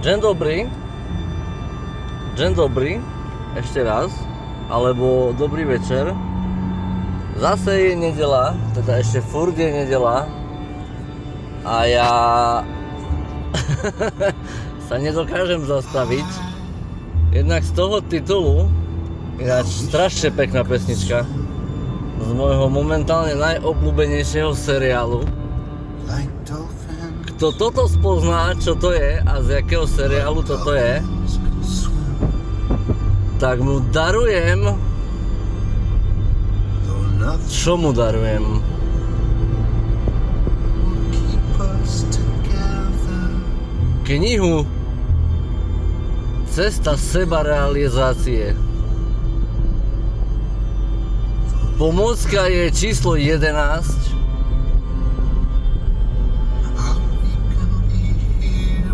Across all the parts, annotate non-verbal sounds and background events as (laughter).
Deň dobrý. Deň dobrý. Ešte raz. Alebo dobrý večer. Zase je nedela, teda ešte furt je nedela. A ja (laughs) sa nedokážem zastaviť. Jednak z toho titulu, ináč strašne pekná pesnička, z môjho momentálne najobľúbenejšieho seriálu. Kto toto spozná, čo to je a z jakého seriálu toto je, tak mu darujem... Čo mu darujem? Knihu Cesta sebarealizácie. Pomocka je číslo 11.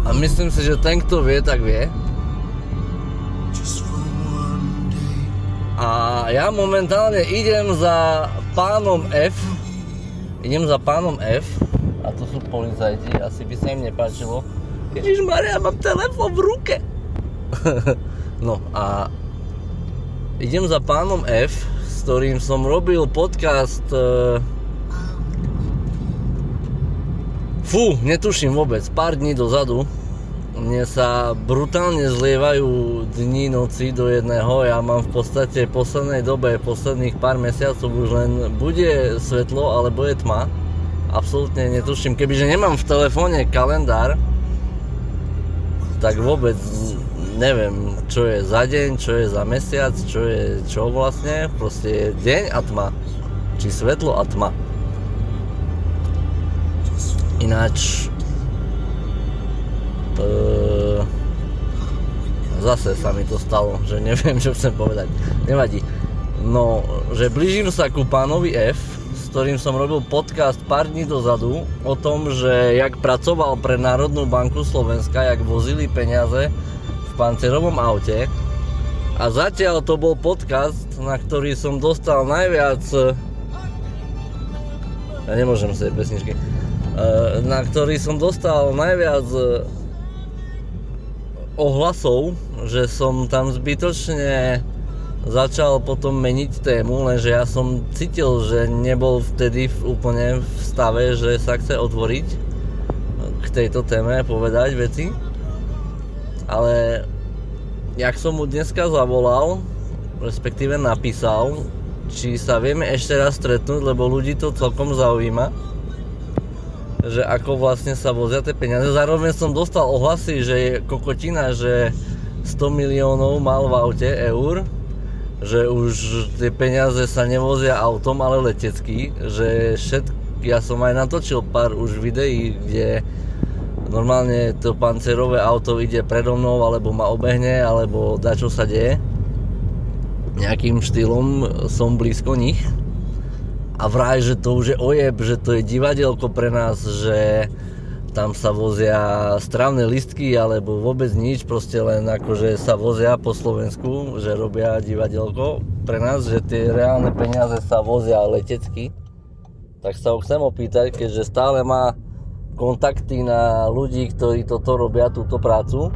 A myslím si, že ten, kto vie, tak vie. A ja momentálne idem za pánom F. Idem za pánom F. A to sú policajti, asi by sa im nepáčilo. Ježiš Maria, mám telefon v ruke. (laughs) no a idem za pánom F, s ktorým som robil podcast uh, Fú, netuším vôbec, pár dní dozadu mne sa brutálne zlievajú dni, noci do jedného. Ja mám v podstate v poslednej dobe, posledných pár mesiacov už len bude svetlo alebo je tma. Absolútne netuším. Kebyže nemám v telefóne kalendár, tak vôbec neviem, čo je za deň, čo je za mesiac, čo je čo vlastne. Proste je deň a tma. Či svetlo a tma. Ináč... E, zase sa mi to stalo, že neviem, (laughs) čo chcem povedať. Nevadí. No, že blížim sa ku pánovi F, s ktorým som robil podcast pár dní dozadu o tom, že jak pracoval pre Národnú banku Slovenska, jak vozili peniaze v pancerovom aute. A zatiaľ to bol podcast, na ktorý som dostal najviac... Ja nemôžem si pesničky. Na ktorý som dostal najviac ohlasov, že som tam zbytočne začal potom meniť tému, lenže ja som cítil, že nebol vtedy úplne v stave, že sa chce otvoriť k tejto téme, povedať veci. Ale jak som mu dneska zavolal, respektíve napísal, či sa vieme ešte raz stretnúť, lebo ľudí to celkom zaujíma že ako vlastne sa vozia tie peniaze. Zároveň som dostal ohlasy, že je kokotina, že 100 miliónov mal v aute eur, že už tie peniaze sa nevozia autom, ale letecky, že všetko, ja som aj natočil pár už videí, kde normálne to pancerové auto ide predo mnou, alebo ma obehne, alebo dá čo sa deje. Nejakým štýlom som blízko nich a vraj, že to už je ojeb, že to je divadelko pre nás, že tam sa vozia strávne listky alebo vôbec nič, proste len akože sa vozia po Slovensku, že robia divadelko pre nás, že tie reálne peniaze sa vozia letecky. Tak sa ho chcem opýtať, keďže stále má kontakty na ľudí, ktorí toto robia, túto prácu,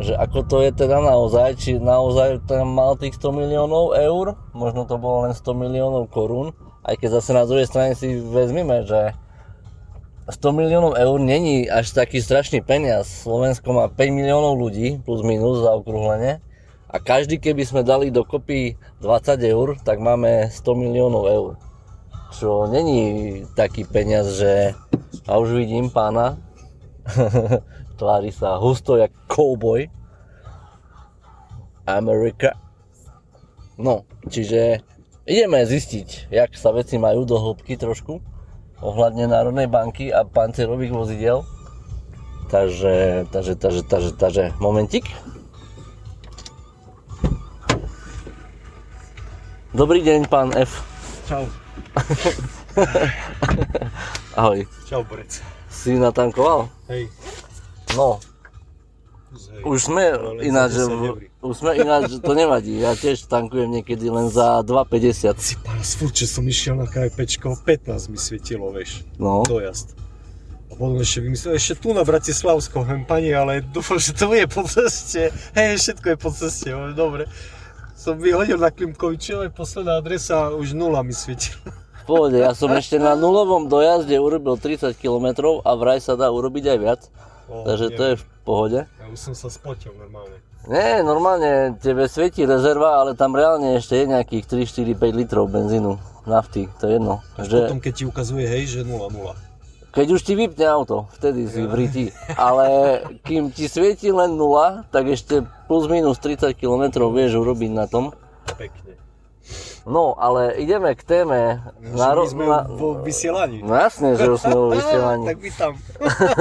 že ako to je teda naozaj, či naozaj tam mal tých 100 miliónov eur, možno to bolo len 100 miliónov korún, aj keď zase na druhej strane si vezmeme, že 100 miliónov eur není až taký strašný peniaz. Slovensko má 5 miliónov ľudí, plus minus za okrúhlenie. A každý, keby sme dali dokopy 20 eur, tak máme 100 miliónov eur. Čo není taký peniaz, že... A už vidím pána, (laughs) tvári sa husto jak cowboy. Amerika. No, čiže ideme zistiť, jak sa veci majú do hĺbky trošku ohľadne Národnej banky a pancerových vozidel. Takže, takže, takže, takže, takže, momentik. Dobrý deň, pán F. Čau. (laughs) Ahoj. Čau, Borec. Si natankoval? Hej. No, Hej. už sme ináč, za 10 v- eur. už sme ináč, to nevadí, ja tiež tankujem niekedy len za 2,50. Si pás, furt, že som išiel na KPčko, 15 mi svietilo, vieš, No, dojazd. A potom ešte vymyslel, ešte tu na Bratislavskom, hm, pani, ale dúfam, že to je po ceste. Hej, všetko je po ceste, ale dobre. Som vyhodil na Klimkovičove, posledná adresa, už nula mi svietila. V pohode, ja som ešte na nulovom dojazde urobil 30 km a vraj sa dá urobiť aj viac. Takže to je v pohode. Ja už som sa spotil normálne. Nie, normálne tebe svieti rezerva, ale tam reálne ešte je nejakých 3, 4, 5 litrov benzínu, nafty, to je jedno. Až Že, potom, keď ti ukazuje, hej, že 0, 0. keď už ti vypne auto, vtedy si v riti. (laughs) Ale kým ti svieti len nula, tak ešte plus minus 30 km vieš urobiť na tom. Pekne. No, ale ideme k téme. Že my sme na- vo vysielaní. No jasne, že už sme vo (laughs) vysielaní. tak vítam.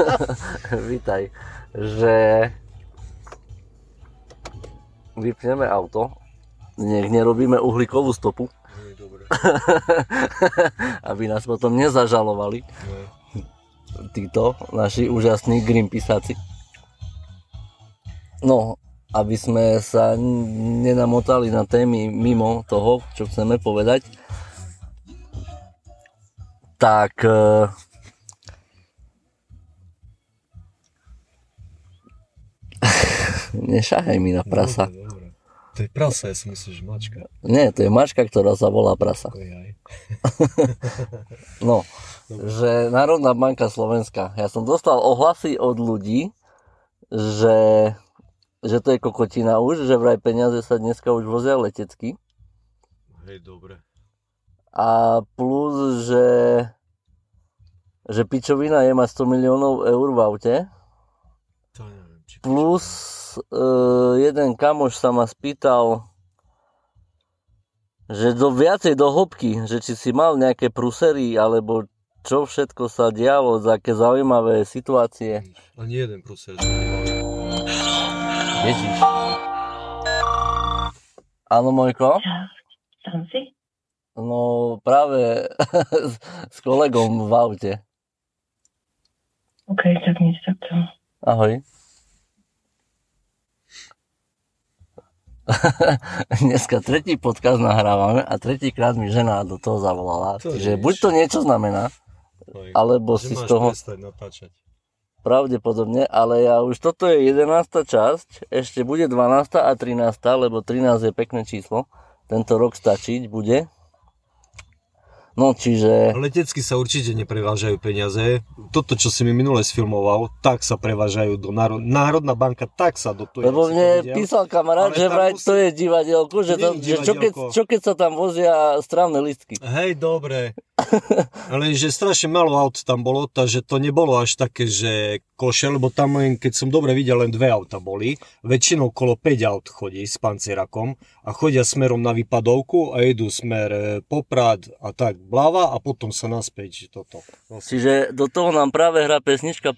(laughs) Vítaj. Že vypneme auto, nech nerobíme uhlíkovú stopu, dobre. (laughs) aby nás potom nezažalovali No. títo naši úžasní Greenpeaceáci. No, aby sme sa nenamotali na témy mimo toho, čo chceme povedať, tak eh, (laughs) nešahaj mi na prasa. Dobre, dobre. To je prasa, ja som myslel, že mačka. Nie, to je mačka, ktorá sa volá prasa. (laughs) No, že Národná banka Slovenska. Ja som dostal ohlasy od ľudí, že, že to je kokotina už, že vraj peniaze sa dneska už vozia letecky. Hej, dobre. A plus, že, že pičovina je mať 100 miliónov eur v aute. To neviem, či... Plus uh, jeden kamoš sa ma spýtal, že do viacej do hĺbky, že či si mal nejaké prusery, alebo čo všetko sa dialo, za aké zaujímavé situácie. Ani jeden sme nemali. Ježiš. Áno, Mojko? Tam si? No práve s, (laughs) s kolegom v aute. OK, tak nič takto. Ahoj. (laughs) Dneska tretí podcast nahrávame a tretíkrát mi žena do toho zavolala. To Čiže buď to niečo znamená, alebo si z toho natáčať. Pravdepodobne, ale ja už toto je 11. časť, ešte bude 12. a 13. lebo 13 je pekné číslo. Tento rok stačiť bude. No čiže... Letecky sa určite neprevážajú peniaze. Toto, čo si mi minule sfilmoval, tak sa prevážajú do Národ... Národná banka, tak sa dotuje. Lebo si mne písal kamarát, že tam vraj musí- to je divadielko, že, nie je že čo, keď, divadielko. čo keď sa tam vozia strávne listky. Hej, dobre. (laughs) Ale že strašne málo aut tam bolo, takže to nebolo až také, že koše, lebo tam len, keď som dobre videl, len dve auta boli. Väčšinou kolo 5 aut chodí s pancierakom a chodia smerom na vypadovku a idú smer e, Poprad a tak blava a potom sa naspäť toto. Čiže do toho nám práve hrá pesnička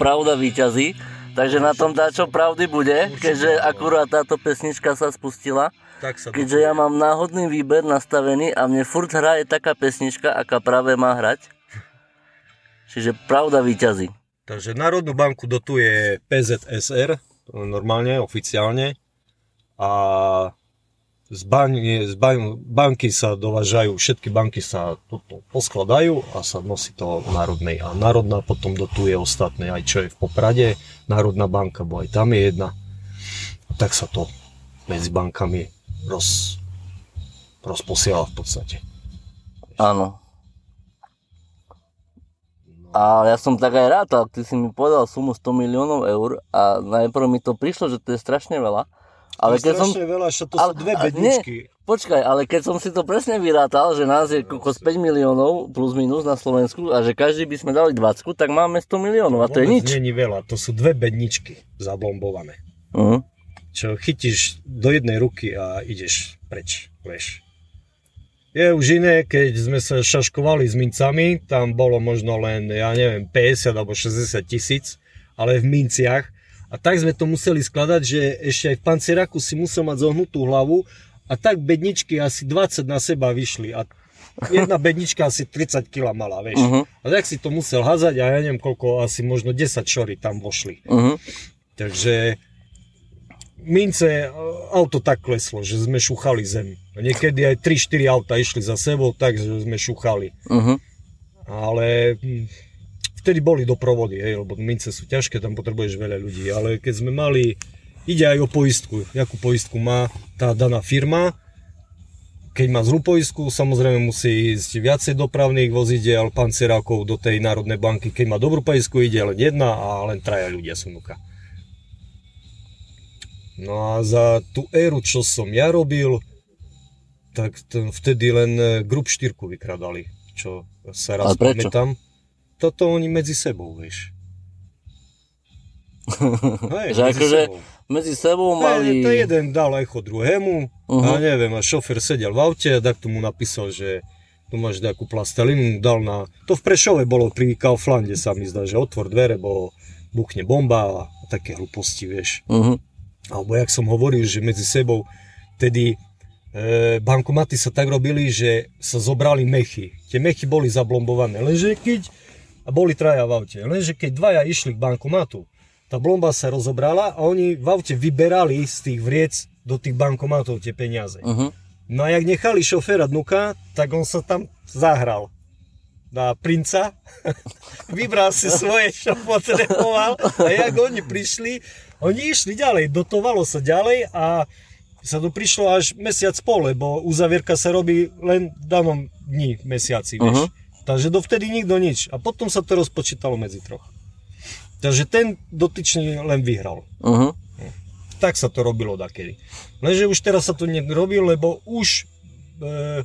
Pravda víťazí, takže na tom dáčo pravdy bude, keďže akurát táto pesnička sa spustila. Tak sa Keďže ja mám náhodný výber nastavený a mne furt hraje taká pesnička, aká práve má hrať. Čiže pravda víťazí. Takže Národnú banku dotuje PZSR, normálne, oficiálne. A z, ban- z ban- banky sa dovážajú, všetky banky sa toto poskladajú a sa nosí to národnej. A národná potom dotuje ostatné, aj čo je v Poprade, Národná banka, bo aj tam je jedna. A tak sa to medzi bankami roz, rozposiela v podstate. Áno. A ja som tak aj rátal, ty si mi povedal sumu 100 miliónov eur a najprv mi to prišlo, že to je strašne veľa. Ale to je keď som... veľa, že to ale- sú dve bedničky. Počkaj, ale keď som si to presne vyrátal, že nás je kokos 5 miliónov plus minus na Slovensku a že každý by sme dali 20, tak máme 100 miliónov a to je Vôbec nič. Není veľa, to sú dve bedničky zablombované. Uh-huh. Čo chytíš do jednej ruky a ideš preč, vieš. Je už iné, keď sme sa šaškovali s mincami, tam bolo možno len, ja neviem, 50 alebo 60 tisíc, ale v minciach. A tak sme to museli skladať, že ešte aj v pancieraku si musel mať zohnutú hlavu a tak bedničky asi 20 na seba vyšli. A jedna bednička asi 30 kg mala, vieš. Mhm. A tak si to musel hazať a ja neviem koľko, asi možno 10 šory tam vošli. Uh-huh. Takže mince, auto tak kleslo, že sme šúchali zem. Niekedy aj 3-4 auta išli za sebou, tak že sme šúchali. Uh-huh. Ale hm, vtedy boli doprovody, hej, lebo mince sú ťažké, tam potrebuješ veľa ľudí, ale keď sme mali, ide aj o poistku, jakú poistku má tá daná firma, keď má zlú poistku, samozrejme musí ísť viacej dopravných vozidiel, pancierákov do tej Národnej banky. Keď má dobrú poistku, ide len jedna a len traja ľudia sú nuka. No a za tú éru, čo som ja robil, tak t- vtedy len e, Group 4 vykradali, čo sa raz pamätám. Toto oni medzi sebou, vieš. (laughs) Hej, Že medzi akože sebou. medzi sebou Mali... mali... To jeden dal echo druhému uh-huh. a neviem, a šofer sedel v aute a tak mu napísal, že tu máš nejakú plastelinu, dal na... To v Prešove bolo pri Kauflande sa mi zdá, že otvor dvere, bo buchne bomba a také hlúposti, vieš. Mhm. Alebo jak som hovoril, že medzi sebou tedy e, bankomaty sa tak robili, že sa zobrali mechy. Tie mechy boli zablombované, lenže keď a boli traja v aute, lenže keď dvaja išli k bankomatu, tá blomba sa rozobrala a oni v aute vyberali z tých vriec do tých bankomatov tie peniaze. Mhm. No a jak nechali šoféra dnuka, tak on sa tam zahral na princa, (laughs) vybral si svoje, čo potreboval a jak oni prišli, oni išli ďalej, dotovalo sa ďalej a sa to prišlo až mesiac pol, lebo uzavierka sa robí len v danom dni, mesiaci, vieš. Mhm. Takže dovtedy nikto nič. A potom sa to rozpočítalo medzi troch. Takže ten dotyčný len vyhral. Mhm. Tak sa to robilo dakedy. Lenže už teraz sa to nerobí, lebo už, e,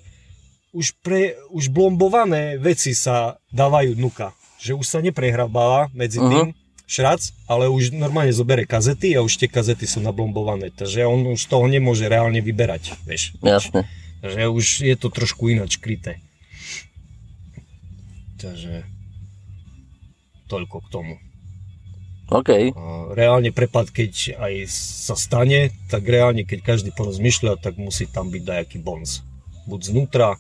už, pre, už blombované veci sa dávajú dnuka. Že už sa neprehrabáva medzi Mhm. tým šrac, ale už normálne zobere kazety a už tie kazety sú nablombované. Takže on už toho nemôže reálne vyberať. Vieš. Jasne. Takže už je to trošku ináč kryté. Takže toľko k tomu. OK. Reálne prepad, keď aj sa stane, tak reálne, keď každý porozmýšľa, tak musí tam byť dajaký bonus. Buď znútra,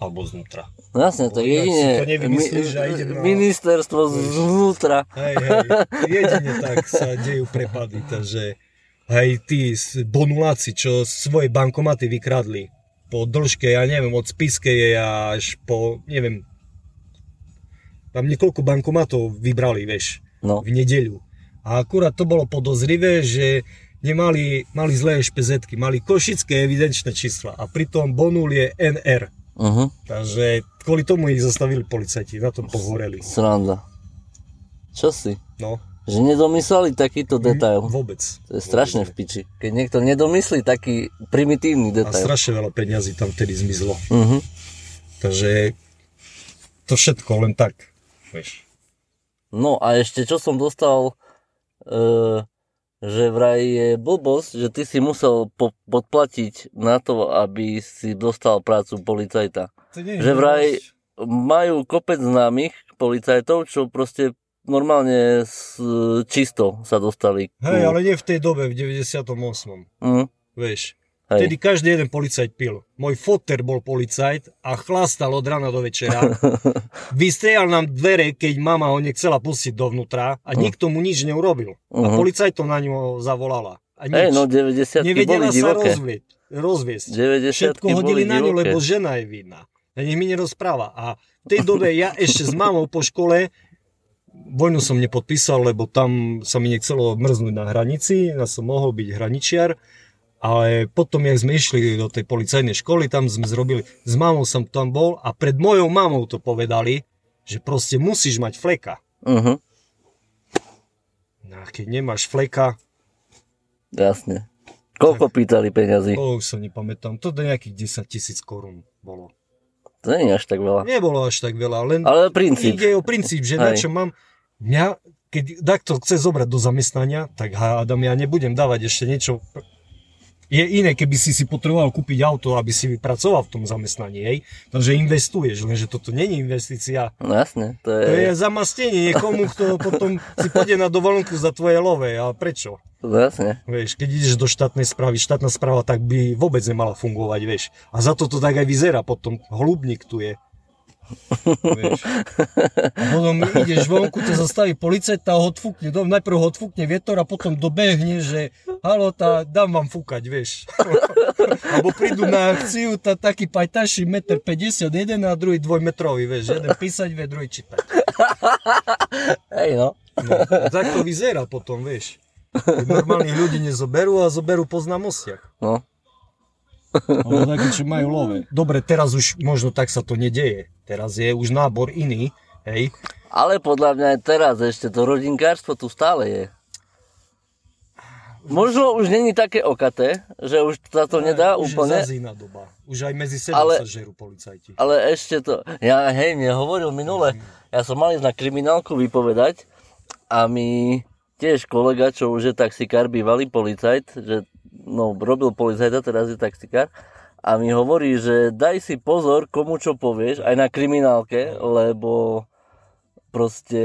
alebo znútra. No Jasne, to jedine to nevymyslíš a idem na- ministerstvo zvnútra. Hej, hej, jedine tak sa dejú prepady, takže aj tí bonuláci, čo svoje bankomaty vykradli po dĺžke, ja neviem, od Spiskej až po, neviem, tam niekoľko bankomatov vybrali, vieš, No. v nedeľu. A akurát to bolo podozrivé, že nemali, mali zlé špezetky, mali košické evidenčné čísla a pritom bonul je NR. Mhm. Takže kvôli tomu ich zastavili policajti, na tom pohoreli. Sranda. Čo si? No, Že nedomysleli takýto detail. vôbec. To je strašne v piči. Keď niekto nedomyslí taký primitívny A detail. strašne veľa peňazí tam vtedy zmizlo. Mhm. Takže to všetko len tak, vieš. No a ešte čo som dostal, e, že vraj je blbosť, že ty si musel po- podplatiť na to, aby si dostal prácu policajta. Že vraj majú kopec známych policajtov, čo proste normálne s, čisto sa dostali. Hej, ale nie v tej dobe, v 98. Mhm. Vieš. Hej. Vtedy každý jeden policajt pil. Môj foter bol policajt a chlastal od rána do večera. (laughs) Vystrial nám dvere, keď mama ho nechcela pustiť dovnútra a nikto mu nič neurobil. A Mhm. policajtom na ňo zavolala. A nič. Hej, no 90 Nevedela boli sa rozvieť, rozviesť. 90 Všetko hodili na ňu, lebo žena je vinná. A nech mi nerozpráva. A v tej dobe ja ešte s mamou po škole vojnu som nepodpísal, lebo tam sa mi nechcelo mrznúť na hranici, ja som mohol byť hraničiar, ale potom, jak sme išli do tej policajnej školy, tam sme zrobili, s mamou som tam bol a pred mojou mamou to povedali, že proste musíš mať fleka. No a keď nemáš fleka, jasne. Koľko pýtali peňazí? to už sa nepamätám, to do nejakých 10 tisíc korún bolo. To nie je až tak veľa. Nebolo až tak veľa, len Ale princíp. ide o princíp, že na čo mám, mňa, keď takto chce zobrať do zamestnania, tak hádam, ja nebudem dávať ešte niečo. Je iné, keby si si potreboval kúpiť auto, aby si pracoval v tom zamestnaní, hej. Takže investuješ, lenže toto není investícia. No jasne, to je, To je zamastnenie niekomu, kto (laughs) potom si pôjde na dovolenku za tvoje love. A prečo? no jasne. Vieš, keď ideš do štátnej správy, štátna správa tak by vôbec nemala fungovať, vieš. A za to to tak aj vyzerá, potom hlubník tu je. Vieš. (laughs) A potom ideš vonku, ťa zastaví policajt a ho odfúkne, dom, najprv ho odfúkne vietor a potom dobehne, že halo, tá, dám vám fúkať, vieš. (laughs) Alebo prídu na akciu, tá taký pajtaší 1,50 m, jeden a druhý dvojmetrový, vieš, jeden písať vie, druhý čítať. (laughs) Hej no. No, tak to vyzerá potom, vieš. Normálnych ľudí nezoberú a zoberú po znamosiach. No. Alebo takí, čo majú love. Dobre, teraz už možno tak sa to nedeje. Teraz je už nábor iný, hej. Ale podľa mňa aj teraz ešte to rodinkárstvo tu stále je. Možno už není také okaté, že už sa to nedá už úplne, je zase iná doba. Už aj medzi sebou Ale- sa žerú policajti. ale ešte to... Ja hej, mne hovoril minule, ja som mal ísť na kriminálku vypovedať a mi tiež kolega, čo už je taxikár, bývalý policajt, že no, robil policajta, teraz je taxikár, a mi hovorí, že daj si pozor, komu čo povieš, aj na kriminálke, lebo proste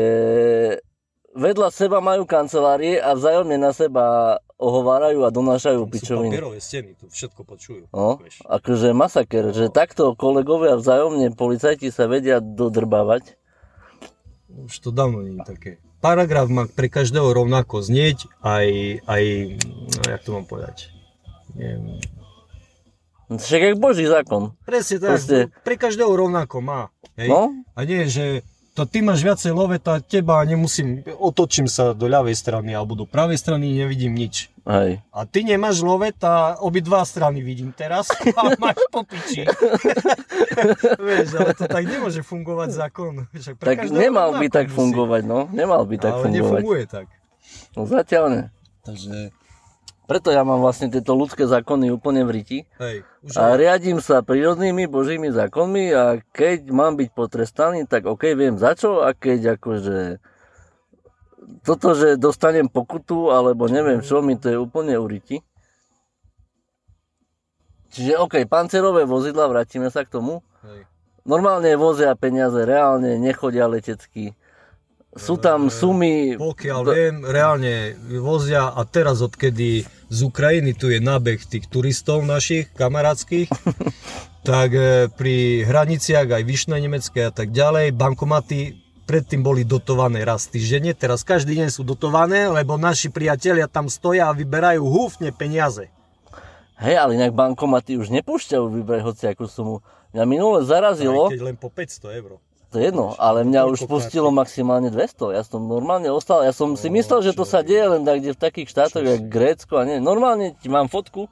vedľa seba majú kancelárie a vzájomne na seba ohovárajú a donášajú Sú pičoviny. papierové steny, tu všetko počujú. No, vieš. akože masaker, že takto kolegovia vzájomne policajti sa vedia dodrbávať. Už to dávno nie je také. Paragraf má pre každého rovnako znieť, aj, aj, no, jak to mám povedať, neviem, Však jak boží zákon. Presne tak, Proste- pre každého rovnako má. Hej? No, A nie, že to ty máš viacej loveta, teba nemusím, otočím sa do ľavej strany alebo do pravej strany, nevidím nič. hej. A ty nemáš lovet a obidva strany vidím teraz (laughs) a máš po piči. (laughs) Vieš, ale to tak nemôže fungovať zákon. Však pre Tak nemal by tak musí. fungovať, no. Nemal by tak ale fungovať. nefunguje tak. No zatiaľ ne. Takže, Preto ja mám vlastne tieto ľudské zákony úplne v riti. hej, už A riadím sa prírodnými božími zákonmi a keď mám byť potrestaný, tak OK, viem za čo a keď akože toto, že dostanem pokutu alebo neviem čo, mi to je úplne uriti. Čiže OK, pancerové vozidla, vrátime sa k tomu. hej. Normálne vozia peniaze, reálne nechodia letecky. Sú tam sumy... Pokiaľ viem, reálne vozia a teraz odkedy z Ukrajiny tu je nábeh tých turistov našich kamarátskych, (laughs) tak e, pri hraniciach aj vyšné nemecké a tak ďalej, bankomaty predtým boli dotované raz týždenne, teraz každý deň sú dotované, lebo naši priatelia tam stoja a vyberajú húfne peniaze. Hej, ale inak bankomaty už nepúšťajú vybrať hociakú sumu. Mňa minule zarazilo... Aj keď len po 500 eur. To je jedno, ale mňa už pustilo maximálne 200. Ja som normálne ostal, ja som si myslel, že to sa deje len tak, kde v takých štátoch, si? Grécko a nie. Normálne ti mám fotku,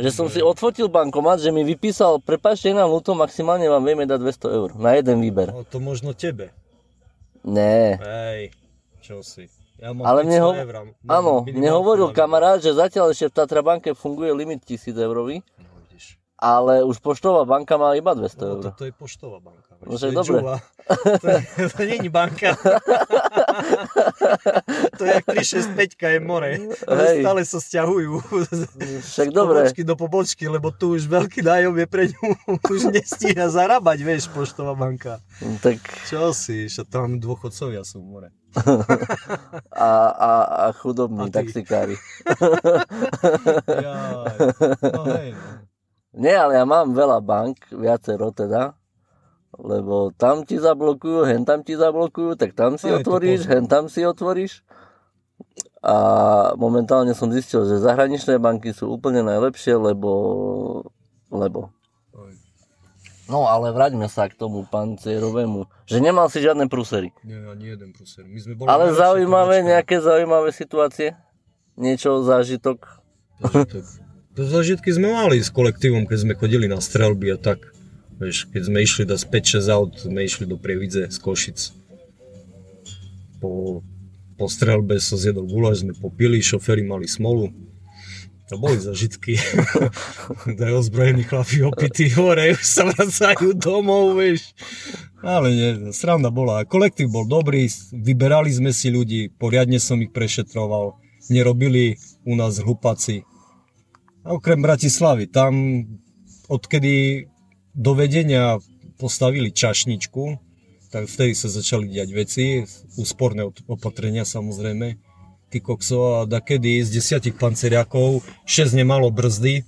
že som si odfotil bankomat, že mi vypísal, prepáčte nám ľúto, maximálne vám vieme dať 200 eur na jeden výber. No to možno tebe. Ne. Hej, čo si. Ja mám Ale mne, 500 ho... eur. áno, mne hovoril kamarát, že zatiaľ ešte v Tatrabanke funguje limit 1000 eurový, No. Ale už poštová banka má iba 200 No, eur. toto je poštová banka. No, to je dobre. džuva. (laughs) To, je- to není banka. to je jak 365 je more. Hej. Stále sa stiahujú Však z dobre, pobočky do pobočky, lebo tu už veľký nájom je pre ňu. (laughs) už nestíha zarábať, vieš, poštová banka. tak Čo si, že tam dôchodcovia sú v more. (laughs) a, a, a chudobní A taxikári. Jaj. No hej, no. Nie, ale ja mám veľa bank, viacero teda, lebo tam ti zablokujú, hen tam ti zablokujú, tak tam si No, je to otvoríš, hen tam si otvoríš. A momentálne som zistil, že zahraničné banky sú úplne najlepšie, lebo... lebo. No ale vráťme sa k tomu pancierovému, že nemal si žiadne prúsery. Nie, ani jeden pruser. My sme boli Ale zaujímavé, nejaké zaujímavé situácie? Niečo, zážitok? Zážitok. To zážitky sme mali s kolektívom, keď sme chodili na strelby a tak. Vieš, keď sme išli do 5-6 aut, sme išli do Prievidze z Košic. Po, po strelbe sa zjedol guláš, sme popili, šoféry mali smolu. To boli zažitky. Daj (laughs) ozbrojení chlapi opití hore, už sa vracajú domov, vieš. Ale nie, sranda bola. Kolektív bol dobrý, vyberali sme si ľudí, poriadne som ich prešetroval. Nerobili u nás hlupáci. Okrem Bratislavy, tam odkedy do vedenia postavili čašničku, tak vtedy sa začali diať veci, úsporné op- opatrenia samozrejme. Ty kokso, a da kedy z desiatich panceriakov 6 nemalo brzdy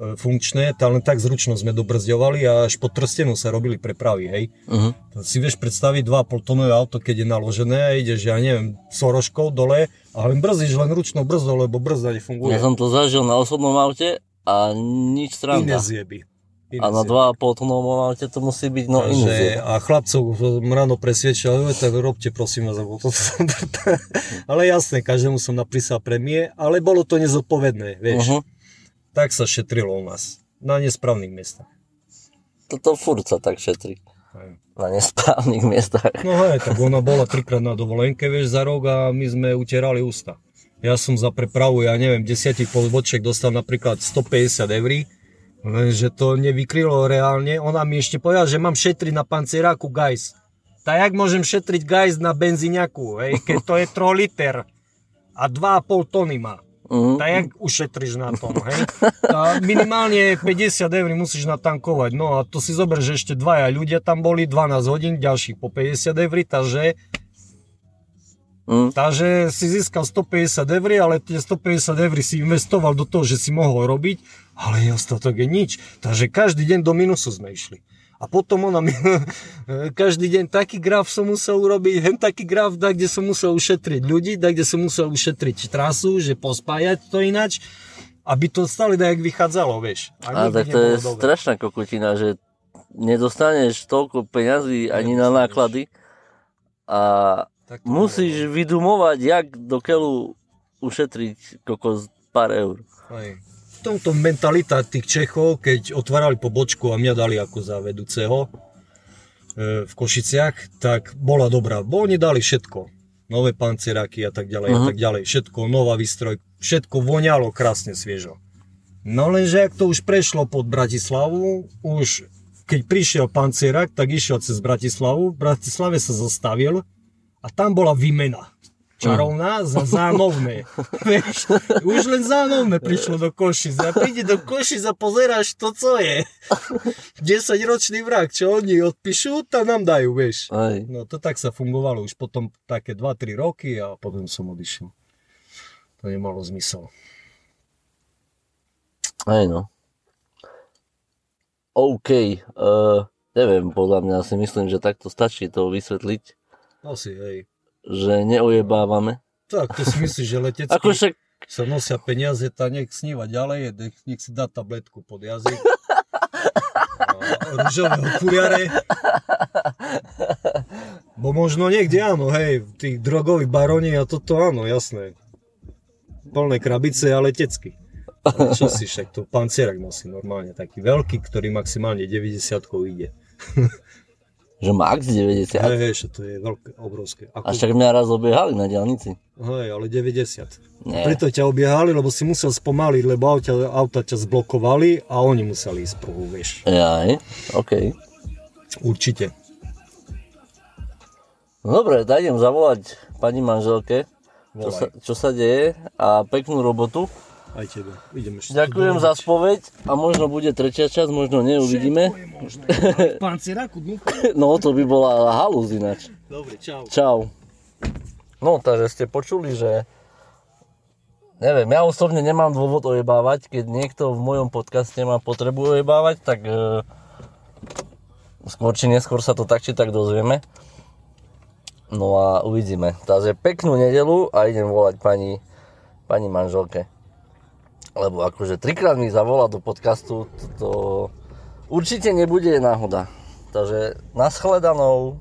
funkčné, tá len tak zručno sme dobrzďovali a až pod trstenou sa robili prepravy, hej. Uh-huh. To si vieš predstaviť 2,5 tonové auto, keď je naložené a ideš, ja neviem, soroškou dole a len brzdíš len ručnou brzdou, lebo brzda nefunguje. Ja som to zažil na osobnom aute a nič Iné stranda. zjeby. A na 2,5 tonovom aute to musí byť no Takže, iný. a chlapcov som ráno presvedčil, "Jo, tak robte prosím vás, to (laughs) som... ale jasné, každému som napísal premie, ale bolo to nezodpovedné, vieš. Uh-huh. Tak sa šetrilo u nás, na nesprávnych miestach. Toto furt sa tak šetrí. Hej. Na nesprávnych miestach. No hej, tak ona bola trikrát na dovolenke, vieš, za rok a my sme utierali ústa. Ja som za prepravu, ja neviem, desiatich podvočiek dostal napríklad 150 eur, lenže to nevykrylo reálne. Ona mi ešte povedala, že mám šetriť na pancieráku gajs. Tak jak môžem šetriť gajs na benzíňaku, hej, keď to je 3 liter a 2,5 tony má. Uh-huh. Tak jak ušetríš na tom, hej? A minimálne 50 eur musíš natankovať. No a to si zober, že ešte dvaja ľudia tam boli, 12 hodín, ďalších po 50 eur, takže Mm. Takže si získal 150 eur, ale tie 150 eur si investoval do toho, že si mohol robiť, ale ostatok je nič. Takže každý deň do minusu sme išli. A potom ona mi, (laughs) každý deň taký graf som musel urobiť, hen taký graf, da, kde som musel ušetriť ľudí, da, kde som musel ušetriť trasu, že pospájať to inač, aby to stále tak vychádzalo, vieš. A tak to je dobre. strašná kokotina, že nedostaneš toľko peňazí ani na náklady a musíš vydumovať, jak do keľu ušetriť kokos pár eur. Hej. Tomto mentalita tých Čechov, keď otvárali pobočku a mňa dali ako za vedúceho e, v Košiciach, tak bola dobrá. Bo oni dali všetko. Nové pancieráky a tak ďalej a Mhm. tak ďalej. Všetko, nová výstroj, všetko voňalo krásne sviežo. No lenže ak to už prešlo pod Bratislavu, už keď prišiel pancierak, tak išiel cez Bratislavu, v Bratislave sa zastavil a tam bola výmena. Čarovná za zánovné. (laughs) Vieš, už len zánovné prišlo do Košic. A príde do Košic a pozeráš to, co je. (laughs) 10-ročný vrak, čo oni odpíšu, tam nám dajú, vieš. Hej. No to tak sa fungovalo už potom také 2-3 roky a potom som odišiel. To nemalo zmysel. Hej no. OK. Uh, neviem, podľa mňa si myslím, že takto stačí to vysvetliť, Asi, hej. Že neojebávame. Tak, to si myslíš, že letecký Ako však, sa nosia peniaze, tak nech sníva ďalej, nech, nech si dá tabletku pod jazyk. Rúžové okuliare. Bo možno niekde áno, hej, tých drogových baroní a toto áno, jasné. Plné krabice a letecky. Ale čo si však to pancierak nosí normálne, taký veľký, ktorý maximálne 90 ide. Že max 90. Hej, hej, to je veľké, obrovské. A Ako, však mňa raz obiehali na diálnici. hej, ale 90. Nie. Preto ťa obiehali, lebo si musel spomaliť, lebo auta, auta ťa zblokovali a oni museli ísť prvú, vieš. Jaj, OK. Určite. No dobre, tak idem zavolať pani manželke, čo sa, čo sa deje a peknú robotu. Aj tebe. Idem ešte. Ďakujem za spoveď a možno bude tretia časť, možno nie, uvidíme. Pán Ciraku, (laughs) No to by bola halúz ináč. Dobre, čau. Čau. No, takže ste počuli, že neviem, ja osobne nemám dôvod ojebávať, keď niekto v mojom podcaste má potrebu ojebávať, tak e, skôr či neskôr sa to tak či tak dozvieme. No a uvidíme. Takže peknú nedelu a idem volať pani, pani manželke. Lebo akože trikrát mi zavolá do podcastu, to, to určite nebude náhoda. Takže naschledanou.